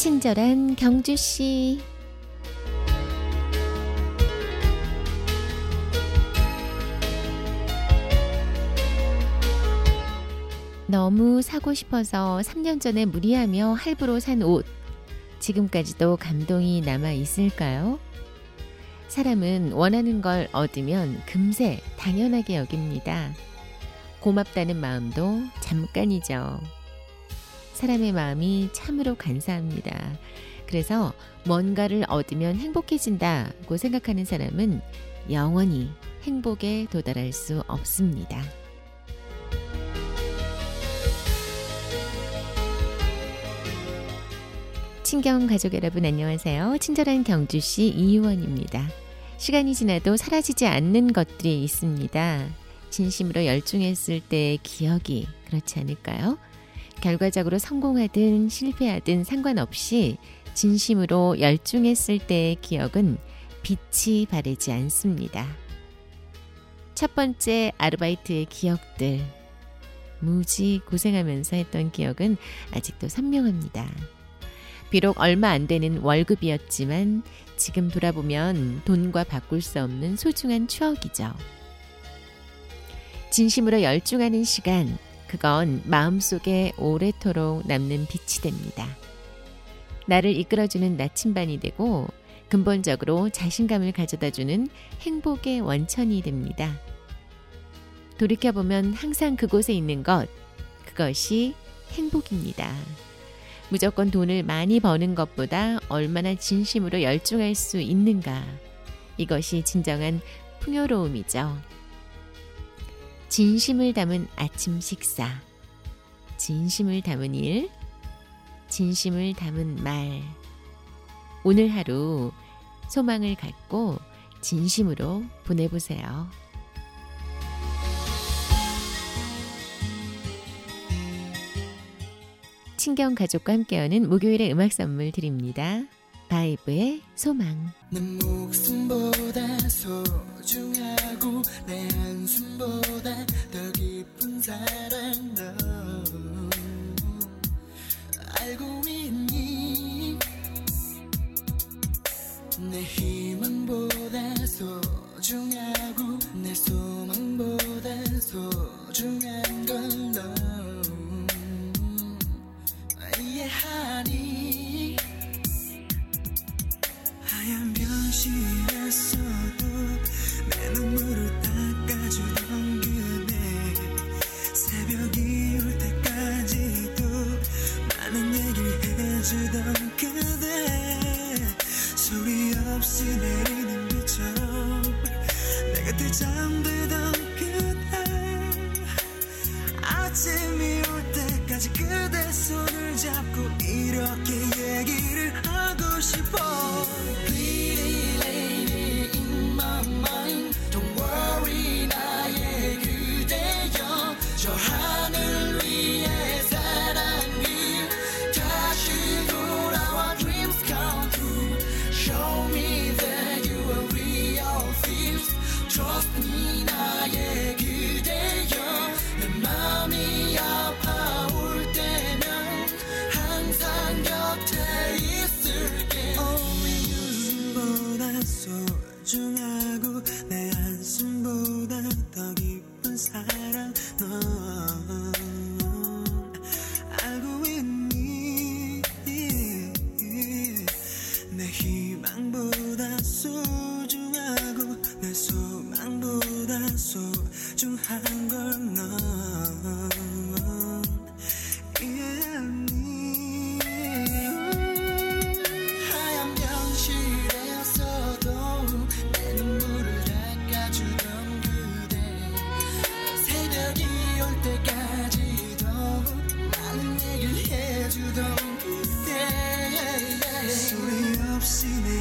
친절한 경주 씨. 너무 사고 싶어서 3년 전에 무리하며 할부로 산 옷. 지금까지도 감동이 남아 있을까요? 사람은 원하는 걸 얻으면 금세 당연하게 여깁니다. 고맙다는 마음도 잠깐이죠. 사람의 마음이 참으로 간사합니다. 그래서 뭔가를 얻으면 행복해진다고 생각하는 사람은 영원히 행복에 도달할 수 없습니다. 친경 가족 여러분 안녕하세요. 친절한 경주시 이의원입니다. 시간이 지나도 사라지지 않는 것들이 있습니다. 진심으로 열중했을 때의 기억이 그렇지 않을까요? 결과적으로 성공하든 실패하든 상관없이 진심으로 열중했을 때의 기억은 빛이 바르지 않습니다. 첫 번째 아르바이트의 기억들. 무지 고생하면서 했던 기억은 아직도 선명합니다. 비록 얼마 안 되는 월급이었지만 지금 돌아보면 돈과 바꿀 수 없는 소중한 추억이죠. 진심으로 열중하는 시간, 그건 마음속에 오래도록 남는 빛이 됩니다. 나를 이끌어주는 나침반이 되고 근본적으로 자신감을 가져다주는 행복의 원천이 됩니다. 돌이켜보면 항상 그곳에 있는 것, 그것이 행복입니다. 무조건 돈을 많이 버는 것보다 얼마나 진심으로 열중할 수 있는가. 이것이 진정한 풍요로움이죠. 진심을 담은 아침 식사. 진심을 담은 일. 진심을 담은 말. 오늘 하루 소망을 갖고 진심으로 보내보세요. 친경 가족과 함께하는 목요일의 음악 선물 드립니다. 바이브의 소망. 내 목숨보다 소중하고 내 한숨보다 더 깊은 사랑 너. 알고 있니? 내 희망보다 소중하고 내 소망보다 소중한 걸너. 이해하니 눈물을 닦아주던 그대 새벽이 올 때까지도 많은 얘기를 해주던 그대 소리 없이 내리는 비처럼 내 곁에 잠들던 see me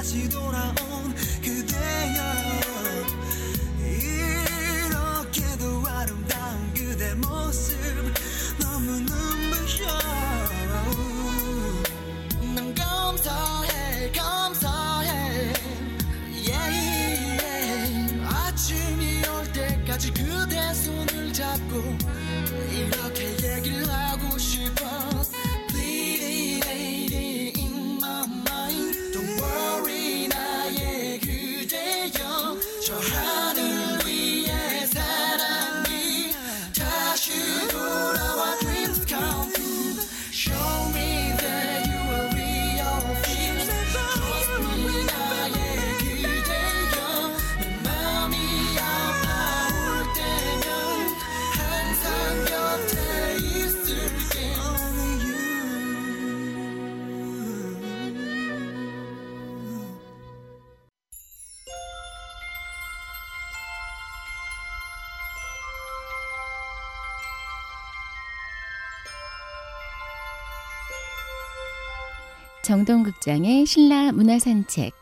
다시 돌아온 정동극장의 신라 문화산책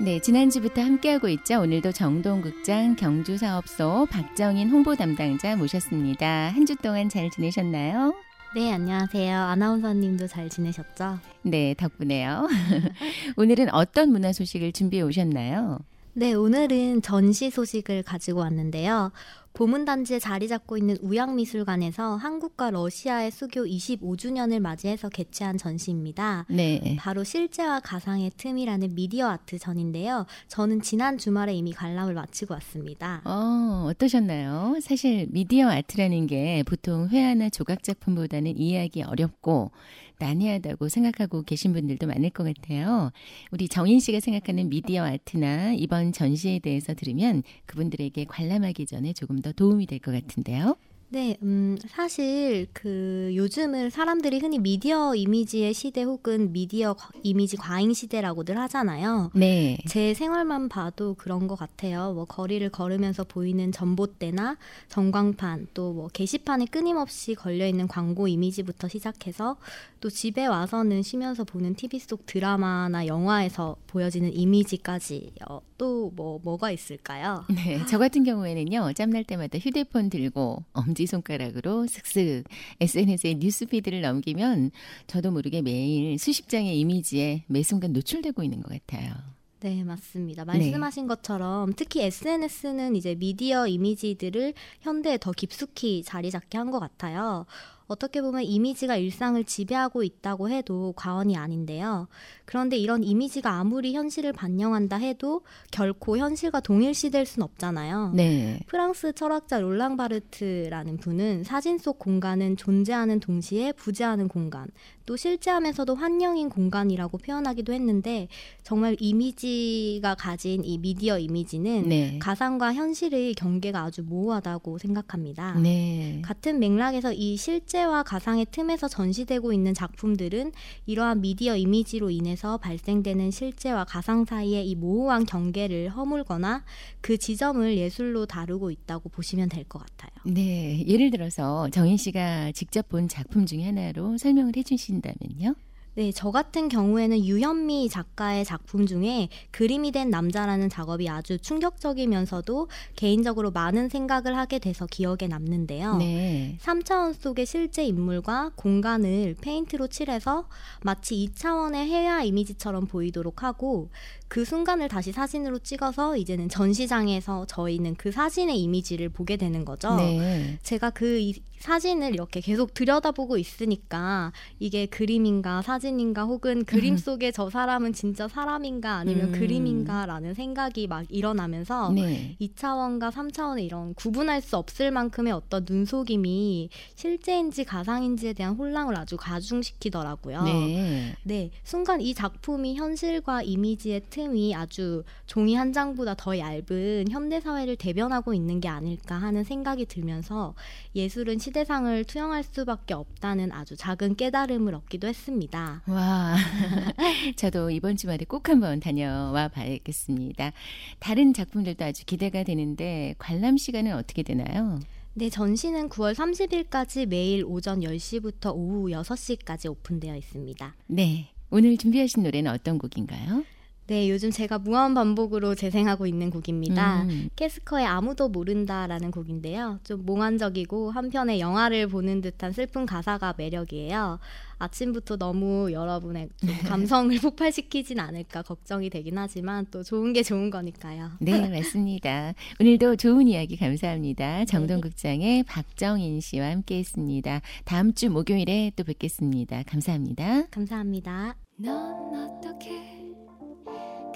네, 지난주부터 함께하고 있죠. 오늘도 정동극장 경주사업소 박정인 홍보 담당자 모셨습니다. 한 주 동안 잘 지내셨나요? 네, 안녕하세요. 아나운서님도 잘 지내셨죠? 네, 덕분에요. 오늘은 어떤 문화 소식을 준비해 오셨나요? 네, 오늘은 전시 소식을 가지고 왔는데요. 보문단지에 자리 잡고 있는 우양미술관에서 한국과 러시아의 수교 25주년을 맞이해서 개최한 전시입니다. 네. 바로 실제와 가상의 틈이라는 미디어 아트 전인데요. 저는 지난 주말에 이미 관람을 마치고 왔습니다. 어, 어떠셨나요? 사실 미디어 아트라는 게 보통 회화나 조각 작품보다는 이해하기 어렵고 난해하다고 생각하고 계신 분들도 많을 것 같아요. 우리 정인 씨가 생각하는 미디어 아트나 이번 전시에 대해서 들으면 그분들에게 관람하기 전에 조금 더 도움이 될 것 같은데요. 네, 음, 사실 그 요즘은 사람들이 흔히 미디어 이미지의 시대 혹은 미디어 과- 이미지 과잉 시대라고들 하잖아요. 네. 제 생활만 봐도 그런 것 같아요. 뭐 거리를 걸으면서 보이는 전봇대나 전광판, 또 뭐 게시판에 끊임없이 걸려 있는 광고 이미지부터 시작해서 또 집에 와서는 쉬면서 보는 TV 속 드라마나 영화에서 보여지는 이미지까지 어, 또뭐 뭐가 있을까요? 네, 저 같은 경우에는요, 짬날 때마다 휴대폰 들고 엄 지손가락으로 슥슥 SNS에 뉴스피드를 넘기면 저도 모르게 매일 수십 장의 이미지에 매 순간 노출되고 있는 것 같아요. 네, 맞습니다. 말씀하신 것처럼 특히 SNS는 이제 미디어 이미지들을 현대에 더 깊숙이 자리 잡게 한 것 같아요. 어떻게 보면 이미지가 일상을 지배하고 있다고 해도 과언이 아닌데요. 그런데 이런 이미지가 아무리 현실을 반영한다 해도 결코 현실과 동일시될 순 없잖아요. 네. 프랑스 철학자 롤랑 바르트라는 분은 사진 속 공간은 존재하는 동시에 부재하는 공간, 또 실제하면서도 환영인 공간이라고 표현하기도 했는데 정말 이미지가 가진 이 미디어 이미지는 네. 가상과 현실의 경계가 아주 모호하다고 생각합니다. 네. 같은 맥락에서 이 실제 와 가상의 틈에서 전시되고 있는 작품들은 이러한 미디어 이미지로 인해서 발생되는 실제와 가상 사이의 이 모호한 경계를 허물거나 그 지점을 예술로 다루고 있다고 보시면 될 것 같아요. 네. 예를 들어서 정인 씨가 직접 본 작품 중에 하나로 설명을 해 주신다면요? 네, 저 같은 경우에는 유현미 작가의 작품 중에 그림이 된 남자라는 작업이 아주 충격적이면서도 개인적으로 많은 생각을 하게 돼서 기억에 남는데요. 네. 3차원 속의 실제 인물과 공간을 페인트로 칠해서 마치 2차원의 해야 이미지처럼 보이도록 하고 그 순간을 다시 사진으로 찍어서 이제는 전시장에서 저희는 그 사진의 이미지를 보게 되는 거죠. 네. 제가 그이 사진을 이렇게 계속 들여다보고 있으니까 이게 그림인가 사진인가 혹은 그림 속에 저 사람은 진짜 사람인가 아니면 음. 그림인가라는 생각이 막 일어나면서 네. 2차원과 3차원의 이런 구분할 수 없을 만큼의 어떤 눈속임이 실제인지 가상인지에 대한 혼란을 아주 가중시키더라고요. 네. 네, 순간 이 작품이 현실과 이미지의 틈이 아주 종이 한 장보다 더 얇은 현대 사회를 대변하고 있는 게 아닐까 하는 생각이 들면서 예술은 시대상을 투영할 수밖에 없다는 아주 작은 깨달음을 얻기도 했습니다. 와, 저도 이번 주말에 꼭 한번 다녀와 봐야겠습니다. 다른 작품들도 아주 기대가 되는데 관람 시간은 어떻게 되나요? 네, 전시는 9월 30일까지 매일 오전 10시부터 오후 6시까지 오픈되어 있습니다. 네. 오늘 준비하신 노래는 어떤 곡인가요? 네, 요즘 제가 무한 반복으로 재생하고 있는 곡입니다. 음. 캐스커의 아무도 모른다라는 곡인데요. 좀 몽환적이고 한편의 영화를 보는 듯한 슬픈 가사가 매력이에요. 아침부터 너무 여러분의 좀 감성을 폭발시키진 않을까 걱정이 되긴 하지만 또 좋은 게 좋은 거니까요. 네, 맞습니다. 오늘도 좋은 이야기 감사합니다. 정동극장의 박정인 씨와 함께 했습니다. 다음 주 목요일에 또 뵙겠습니다. 감사합니다. 감사합니다. 넌 어떻게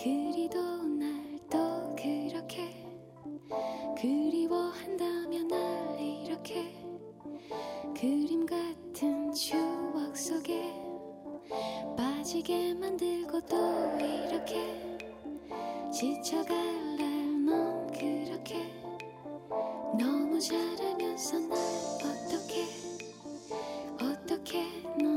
그리도 날또 그렇게 그리워한다면 날 이렇게 그림 같은 추억 속에 빠지게 만들고 또 이렇게 지쳐갈 날 넌 그렇게 너무 잘하면서 날 어떻게 어떻게 너